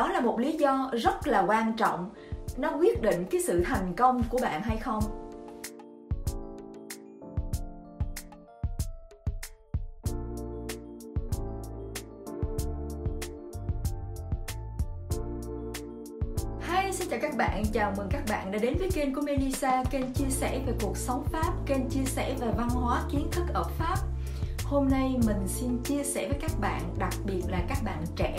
đó là một lý do rất là quan trọng. Nó quyết định cái sự thành công của bạn hay không? Hi, xin chào các bạn, chào mừng các bạn đã đến với kênh của Melissa, kênh chia sẻ về cuộc sống Pháp, kênh chia sẻ về văn hóa kiến thức ở Pháp. Hôm nay mình xin chia sẻ với các bạn, đặc biệt là các bạn trẻ,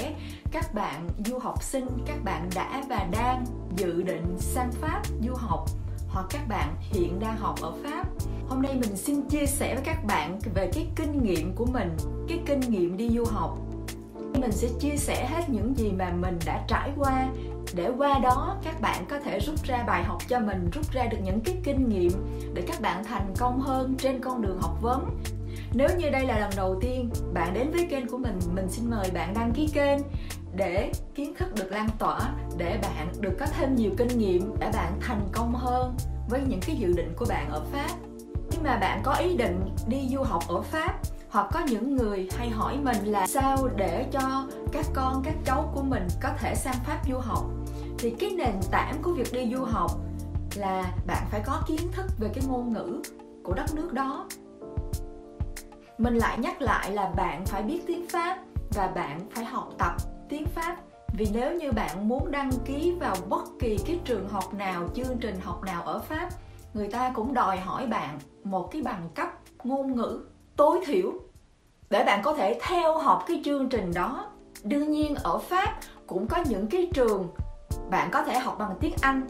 các bạn du học sinh, các bạn đã và đang dự định sang Pháp du học hoặc các bạn hiện đang học ở Pháp. Hôm nay mình xin chia sẻ với các bạn về cái kinh nghiệm của mình, cái kinh nghiệm đi du học. Mình sẽ chia sẻ hết những gì mà mình đã trải qua để qua đó các bạn có thể rút ra bài học cho mình rút ra được những cái kinh nghiệm để các bạn thành công hơn trên con đường học vấn nếu như đây là lần đầu tiên bạn đến với kênh của mình mình xin mời bạn đăng ký kênh để kiến thức được lan tỏa, để bạn được có thêm nhiều kinh nghiệm, để bạn thành công hơn với những cái dự định của bạn ở pháp. Nhưng mà bạn có ý định đi du học ở pháp, hoặc có những người hay hỏi mình là sao để cho các con, các cháu của mình có thể sang pháp du học? Thì cái nền tảng của việc đi du học là bạn phải có kiến thức về cái ngôn ngữ của đất nước đó. Mình lại nhắc lại là bạn phải biết tiếng pháp và bạn phải học tập tiếng pháp. Vì nếu như bạn muốn đăng ký vào bất kỳ cái trường học nào, chương trình học nào ở pháp, người ta cũng đòi hỏi bạn một cái bằng cấp ngôn ngữ tối thiểu để bạn có thể theo học cái chương trình đó. Đương nhiên ở pháp cũng có những cái trường bạn có thể học bằng tiếng anh,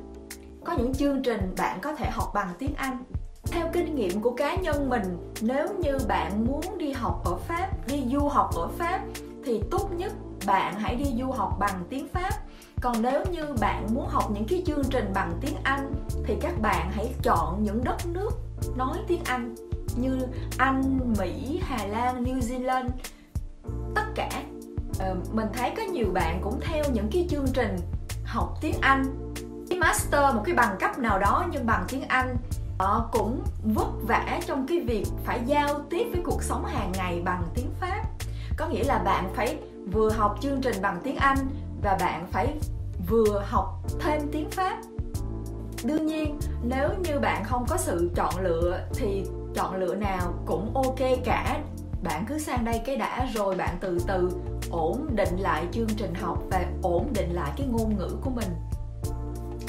có những chương trình bạn có thể học bằng tiếng anh. Theo kinh nghiệm của cá nhân mình, nếu như bạn muốn đi học ở pháp, đi du học ở pháp, thì tốt nhất bạn hãy đi du học bằng tiếng pháp. Còn nếu như bạn muốn học những cái chương trình bằng tiếng anh, thì các bạn hãy chọn những đất nước nói tiếng anh như anh, mỹ, hà lan, new zealand. Tất cả ờ, mình thấy có nhiều bạn cũng theo những cái chương trình học tiếng anh. Cái master một cái bằng cấp nào đó nhưng bằng tiếng anh, họ cũng vất vả trong cái việc phải giao tiếp với cuộc sống hàng ngày bằng tiếng pháp. Có nghĩa là bạn phải vừa học chương trình bằng tiếng anh và bạn phải vừa học thêm tiếng pháp. Đương nhiên, nếu như bạn không có sự chọn lựa thì chọn lựa nào cũng ok cả. Bạn cứ sang đây cái đã rồi bạn từ từ ổn định lại chương trình học và ổn định lại cái ngôn ngữ của mình.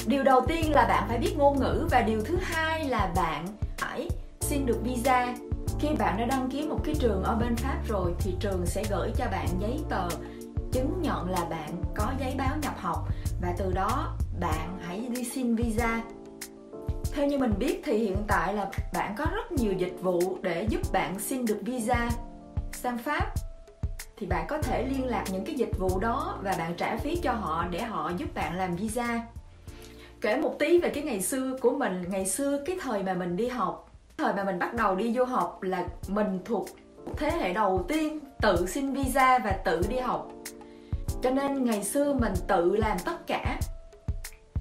Điều đầu tiên là bạn phải biết ngôn ngữ và điều thứ hai là bạn phải xin được visa khi bạn đã đăng ký một cái trường ở bên pháp rồi thì trường sẽ gửi cho bạn giấy tờ chứng nhận là bạn có giấy báo nhập học và từ đó bạn hãy đi xin visa. Theo như mình biết thì hiện tại là bạn có rất nhiều dịch vụ để giúp bạn xin được visa sang pháp. Thì bạn có thể liên lạc những cái dịch vụ đó và bạn trả phí cho họ để họ giúp bạn làm visa. Kể một tí về cái ngày xưa của mình, ngày xưa cái thời mà mình đi học thời mà mình bắt đầu đi du học là mình thuộc thế hệ đầu tiên tự xin visa và tự đi học. Cho nên ngày xưa mình tự làm tất cả.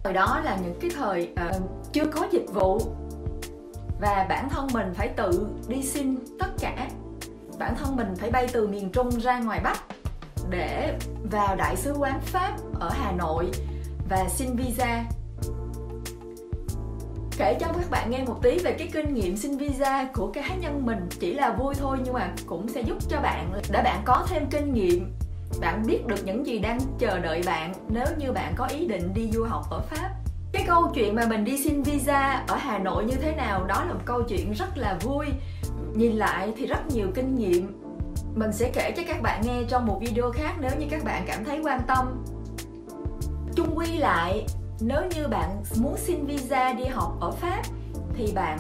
Thời đó là những cái thời uh, chưa có dịch vụ. Và bản thân mình phải tự đi xin tất cả. Bản thân mình phải bay từ miền trung ra ngoài bắc để vào đại sứ quán pháp ở hà nội và xin visa kể cho các bạn nghe một tí về cái kinh nghiệm xin visa của cá nhân mình. Chỉ là vui thôi nhưng mà cũng sẽ giúp cho bạn. Để bạn có thêm kinh nghiệm, bạn biết được những gì đang chờ đợi bạn nếu như bạn có ý định đi du học ở pháp. Cái câu chuyện mà mình đi xin visa ở hà nội như thế nào, đó là một câu chuyện rất là vui. Nhìn lại thì rất nhiều kinh nghiệm. Mình sẽ kể cho các bạn nghe trong một video khác nếu như các bạn cảm thấy quan tâm. Chung quy lại nếu như bạn muốn xin visa đi học ở pháp, thì bạn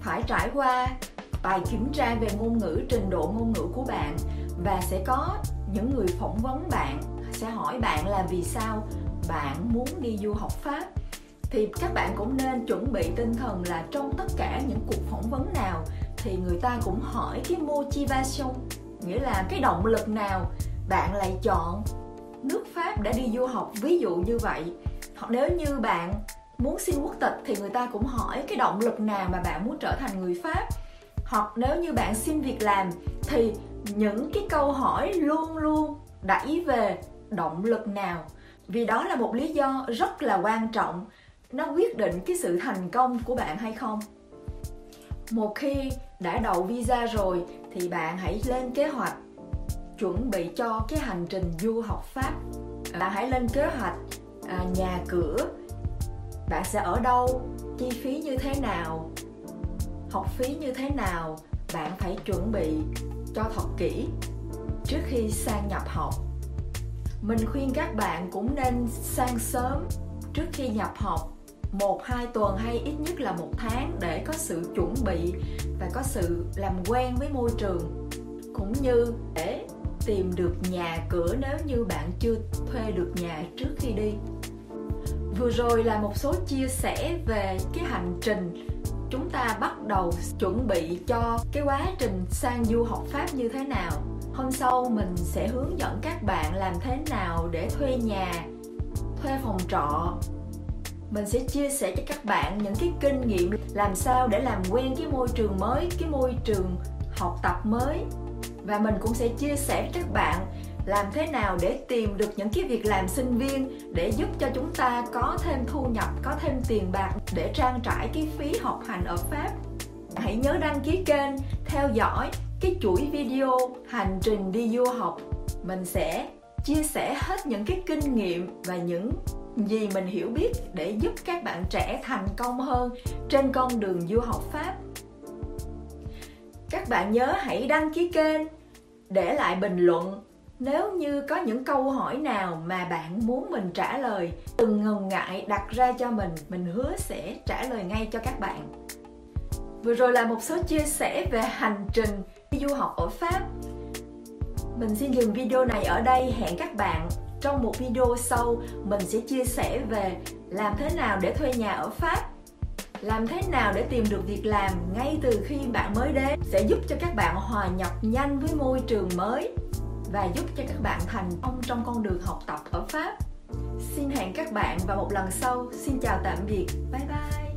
phải trải qua bài kiểm tra về ngôn ngữ, trình độ ngôn ngữ của bạn và sẽ có những người phỏng vấn bạn, sẽ hỏi bạn là vì sao bạn muốn đi du học pháp. Thì các bạn cũng nên chuẩn bị tinh thần là trong tất cả những cuộc phỏng vấn nào thì người ta cũng hỏi cái motivation, nghĩa là cái động lực nào bạn lại chọn nước pháp để đi du học. Ví dụ như vậy hoặc nếu như bạn muốn xin quốc tịch thì người ta cũng hỏi cái động lực nào mà bạn muốn trở thành người pháp. Hoặc nếu như bạn xin việc làm thì những cái câu hỏi luôn luôn đẩy về động lực nào. Vì đó là một lý do rất là quan trọng. Nó quyết định cái sự thành công của bạn hay không. Một khi đã đậu visa rồi thì bạn hãy lên kế hoạch chuẩn bị cho cái hành trình du học pháp. Bạn hãy lên kế hoạch à, nhà cửa bạn sẽ ở đâu chi phí như thế nào học phí như thế nào bạn phải chuẩn bị cho thật kỹ trước khi sang nhập học. Mình khuyên các bạn cũng nên sang sớm trước khi nhập học một hai tuần hay ít nhất là một tháng để có sự chuẩn bị và có sự làm quen với môi trường. Cũng như để tìm được nhà cửa nếu như bạn chưa thuê được nhà trước khi đi vừa rồi là một số chia sẻ về cái hành trình chúng ta bắt đầu chuẩn bị cho cái quá trình sang du học pháp như thế nào. Hôm sau mình sẽ hướng dẫn các bạn làm thế nào để thuê nhà, thuê phòng trọ. Mình sẽ chia sẻ cho các bạn những cái kinh nghiệm làm sao để làm quen cái môi trường mới, cái môi trường học tập mới. Và mình cũng sẽ chia sẻ với các bạn làm thế nào để tìm được những cái việc làm sinh viên để giúp cho chúng ta có thêm thu nhập, có thêm tiền bạc để trang trải cái phí học hành ở pháp? Hãy nhớ đăng ký kênh, theo dõi cái chuỗi video hành trình đi du học. Mình sẽ chia sẻ hết những cái kinh nghiệm và những gì mình hiểu biết để giúp các bạn trẻ thành công hơn trên con đường du học pháp. Các bạn nhớ hãy đăng ký kênh để lại bình luận nếu như có những câu hỏi nào mà bạn muốn mình trả lời, đừng ngần ngại đặt ra cho mình. Mình hứa sẽ trả lời ngay cho các bạn. Vừa rồi là một số chia sẻ về hành trình du học ở pháp. Mình xin dừng video này ở đây. Hẹn các bạn trong một video sau. Mình sẽ chia sẻ về làm thế nào để thuê nhà ở pháp, làm thế nào để tìm được việc làm ngay từ khi bạn mới đến. Sẽ giúp cho các bạn hòa nhập nhanh với môi trường mới và giúp cho các bạn thành công trong con đường học tập ở Pháp. Xin hẹn các bạn vào một lần sau. Xin chào tạm biệt. Bye bye.